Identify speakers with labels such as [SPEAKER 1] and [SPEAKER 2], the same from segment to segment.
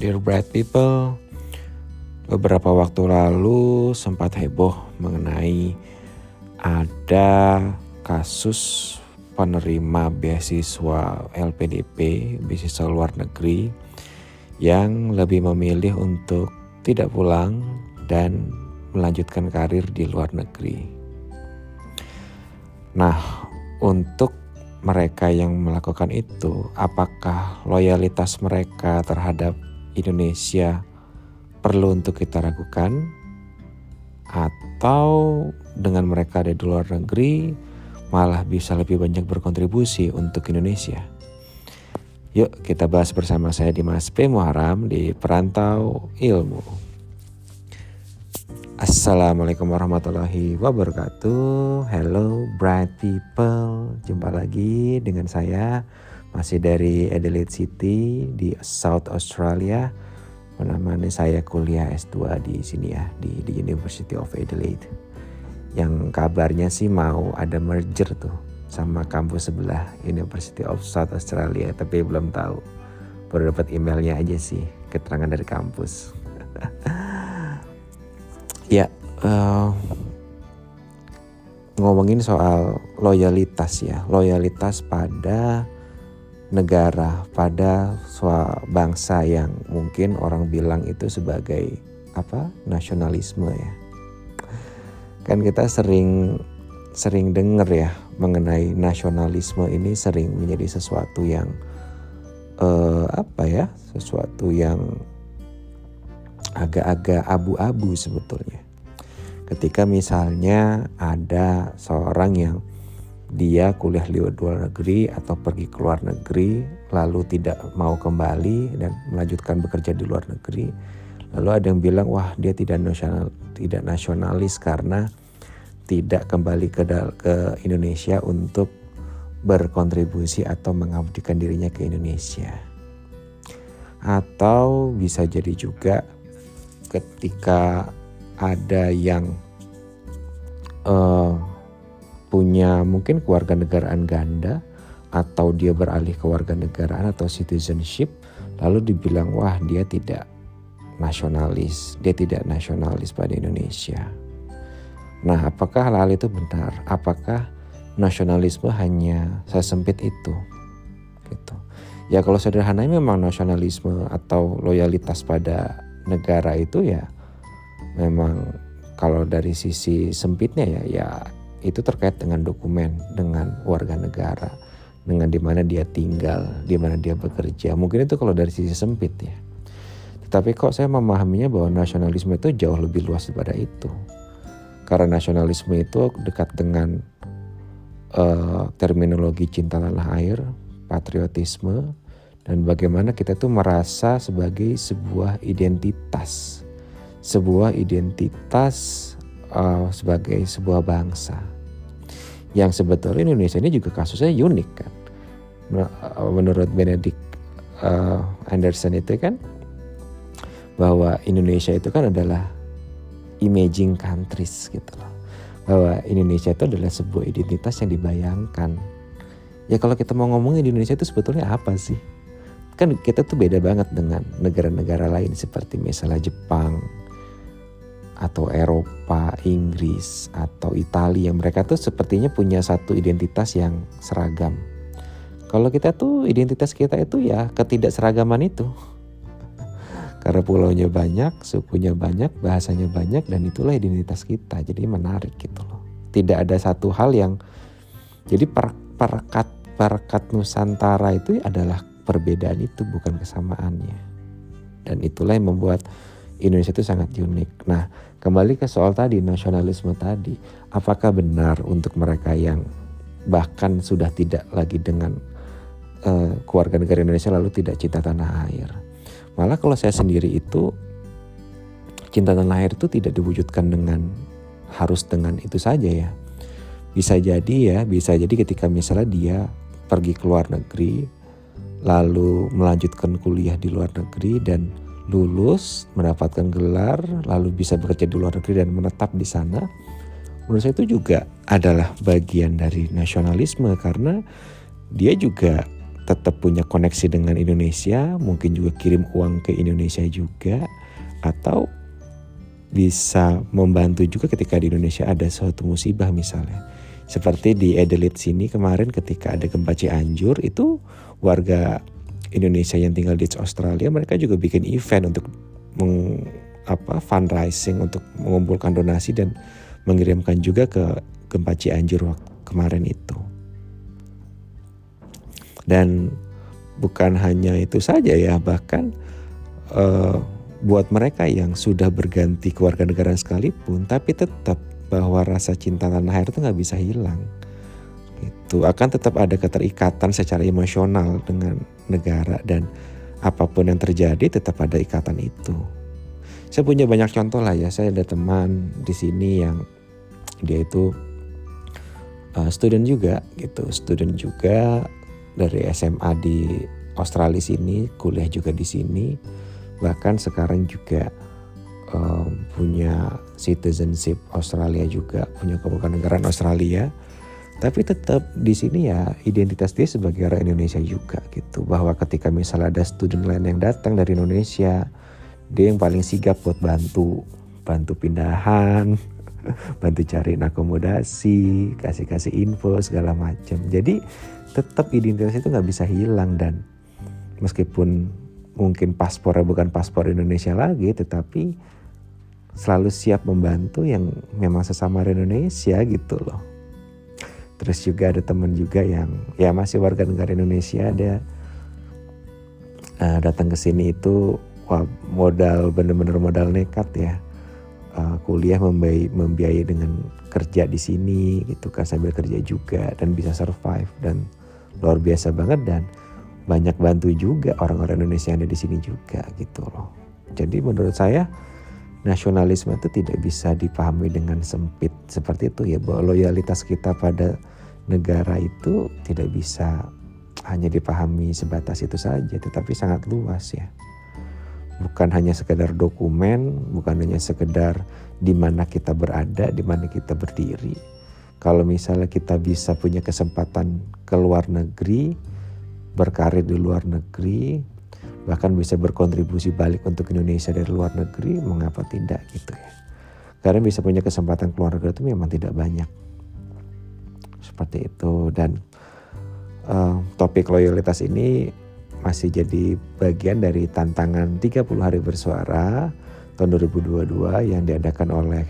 [SPEAKER 1] Dear Bright People, beberapa waktu lalu sempat heboh mengenai ada kasus penerima beasiswa LPDP, beasiswa luar negeri yang lebih memilih untuk tidak pulang dan melanjutkan karir di luar negeri. Nah, untuk mereka yang melakukan itu, apakah loyalitas mereka terhadap Indonesia perlu untuk kita ragukan atau dengan mereka ada di luar negeri malah bisa lebih banyak berkontribusi untuk Indonesia. Yuk kita bahas bersama saya di Mas P. Muharam di Perantau Ilmu. Assalamualaikum warahmatullahi wabarakatuh. Hello bright people. Jumpa lagi dengan saya masih dari Adelaide City di South Australia. Menemani saya kuliah S2 di sini ya di, di University of Adelaide. Yang kabarnya sih mau ada merger tuh sama kampus sebelah University of South Australia tapi belum tahu. Baru dapat emailnya aja sih keterangan dari kampus. ya uh, ngomongin soal loyalitas ya loyalitas pada negara pada bangsa yang mungkin orang bilang itu sebagai apa nasionalisme ya. Kan kita sering sering dengar ya mengenai nasionalisme ini sering menjadi sesuatu yang uh, apa ya sesuatu yang agak-agak abu-abu sebetulnya. Ketika misalnya ada seorang yang dia kuliah di luar negeri atau pergi ke luar negeri lalu tidak mau kembali dan melanjutkan bekerja di luar negeri. Lalu ada yang bilang wah dia tidak nasional tidak nasionalis karena tidak kembali ke ke Indonesia untuk berkontribusi atau mengabdikan dirinya ke Indonesia. Atau bisa jadi juga ketika ada yang uh, punya mungkin keluarga negaraan ganda atau dia beralih ke warga negaraan atau citizenship lalu dibilang wah dia tidak nasionalis, dia tidak nasionalis pada Indonesia. Nah, apakah hal, -hal itu benar? Apakah nasionalisme hanya sesempit itu? Gitu. Ya kalau sederhananya memang nasionalisme atau loyalitas pada negara itu ya memang kalau dari sisi sempitnya ya ya itu terkait dengan dokumen, dengan warga negara, dengan di mana dia tinggal, di mana dia bekerja. Mungkin itu kalau dari sisi sempit ya. Tetapi kok saya memahaminya bahwa nasionalisme itu jauh lebih luas daripada itu. Karena nasionalisme itu dekat dengan uh, terminologi cinta tanah air, patriotisme, dan bagaimana kita tuh merasa sebagai sebuah identitas, sebuah identitas uh, sebagai sebuah bangsa. Yang sebetulnya Indonesia ini juga kasusnya unik kan? Menurut Benedict uh, Anderson itu kan bahwa Indonesia itu kan adalah imaging countries gitu loh. Bahwa Indonesia itu adalah sebuah identitas yang dibayangkan. Ya kalau kita mau ngomongin di Indonesia itu sebetulnya apa sih? Kan kita tuh beda banget dengan negara-negara lain seperti misalnya Jepang atau Eropa, Inggris atau Italia mereka tuh sepertinya punya satu identitas yang seragam. Kalau kita tuh identitas kita itu ya ketidakseragaman itu. Karena pulaunya banyak, sukunya banyak, bahasanya banyak dan itulah identitas kita. Jadi menarik gitu loh. Tidak ada satu hal yang jadi perekat perekat Nusantara itu adalah perbedaan itu bukan kesamaannya. Dan itulah yang membuat Indonesia itu sangat unik. Nah, kembali ke soal tadi nasionalisme tadi, apakah benar untuk mereka yang bahkan sudah tidak lagi dengan uh, keluarga negara Indonesia lalu tidak cinta tanah air? Malah kalau saya sendiri itu cinta tanah air itu tidak diwujudkan dengan harus dengan itu saja ya. Bisa jadi ya, bisa jadi ketika misalnya dia pergi ke luar negeri lalu melanjutkan kuliah di luar negeri dan lulus, mendapatkan gelar, lalu bisa bekerja di luar negeri dan menetap di sana, menurut saya itu juga adalah bagian dari nasionalisme karena dia juga tetap punya koneksi dengan Indonesia, mungkin juga kirim uang ke Indonesia juga, atau bisa membantu juga ketika di Indonesia ada suatu musibah misalnya. Seperti di Adelaide sini kemarin ketika ada gempa Cianjur itu warga Indonesia yang tinggal di Australia mereka juga bikin event untuk meng, apa fundraising untuk mengumpulkan donasi dan mengirimkan juga ke gempa Cianjur kemarin itu. Dan bukan hanya itu saja ya bahkan uh, buat mereka yang sudah berganti keluarga negara sekalipun tapi tetap bahwa rasa cinta tanah air itu nggak bisa hilang itu akan tetap ada keterikatan secara emosional dengan negara dan apa pun yang terjadi tetap ada ikatan itu. Saya punya banyak contoh lah ya. Saya ada teman di sini yang dia itu uh, student juga gitu. Student juga dari SMA di Australia sini kuliah juga di sini. Bahkan sekarang juga um, punya citizenship Australia juga punya kewarganegaraan Australia tapi tetap di sini ya identitas dia sebagai orang Indonesia juga gitu bahwa ketika misalnya ada student lain yang datang dari Indonesia dia yang paling sigap buat bantu bantu pindahan bantu cari akomodasi kasih kasih info segala macam jadi tetap identitas itu nggak bisa hilang dan meskipun mungkin paspornya bukan paspor Indonesia lagi tetapi selalu siap membantu yang memang sesama Indonesia gitu loh. Terus juga ada teman juga yang ya masih warga negara Indonesia ada uh, datang ke sini itu wah, modal bener-bener modal nekat ya. Uh, kuliah membiayai, membiayai dengan kerja di sini gitu kan sambil kerja juga dan bisa survive dan luar biasa banget dan banyak bantu juga orang-orang Indonesia yang ada di sini juga gitu loh. Jadi menurut saya nasionalisme itu tidak bisa dipahami dengan sempit seperti itu ya bahwa loyalitas kita pada negara itu tidak bisa hanya dipahami sebatas itu saja tetapi sangat luas ya. Bukan hanya sekedar dokumen, bukan hanya sekedar di mana kita berada, di mana kita berdiri. Kalau misalnya kita bisa punya kesempatan ke luar negeri, berkarir di luar negeri, bahkan bisa berkontribusi balik untuk Indonesia dari luar negeri, mengapa tidak gitu ya. Karena bisa punya kesempatan keluar negeri itu memang tidak banyak. Seperti itu dan uh, topik loyalitas ini masih jadi bagian dari tantangan 30 hari bersuara tahun 2022 yang diadakan oleh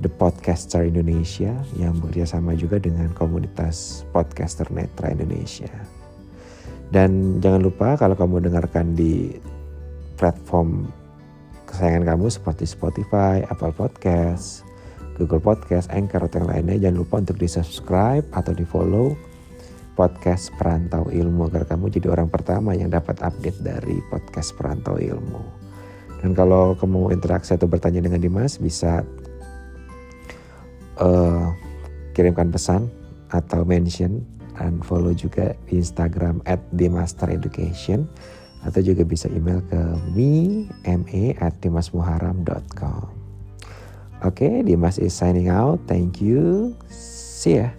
[SPEAKER 1] The Podcaster Indonesia yang bekerjasama juga dengan komunitas podcaster Netra Indonesia. Dan jangan lupa kalau kamu dengarkan di platform kesayangan kamu seperti Spotify, Apple Podcast, Google Podcast, Anchor atau yang lainnya jangan lupa untuk di subscribe atau di follow podcast Perantau Ilmu agar kamu jadi orang pertama yang dapat update dari podcast Perantau Ilmu. Dan kalau kamu interaksi atau bertanya dengan Dimas bisa uh, kirimkan pesan atau mention dan follow juga di Instagram at Education atau juga bisa email ke me me at dimasmuharam.com. Oke, okay, Dimas is signing out. Thank you. See ya.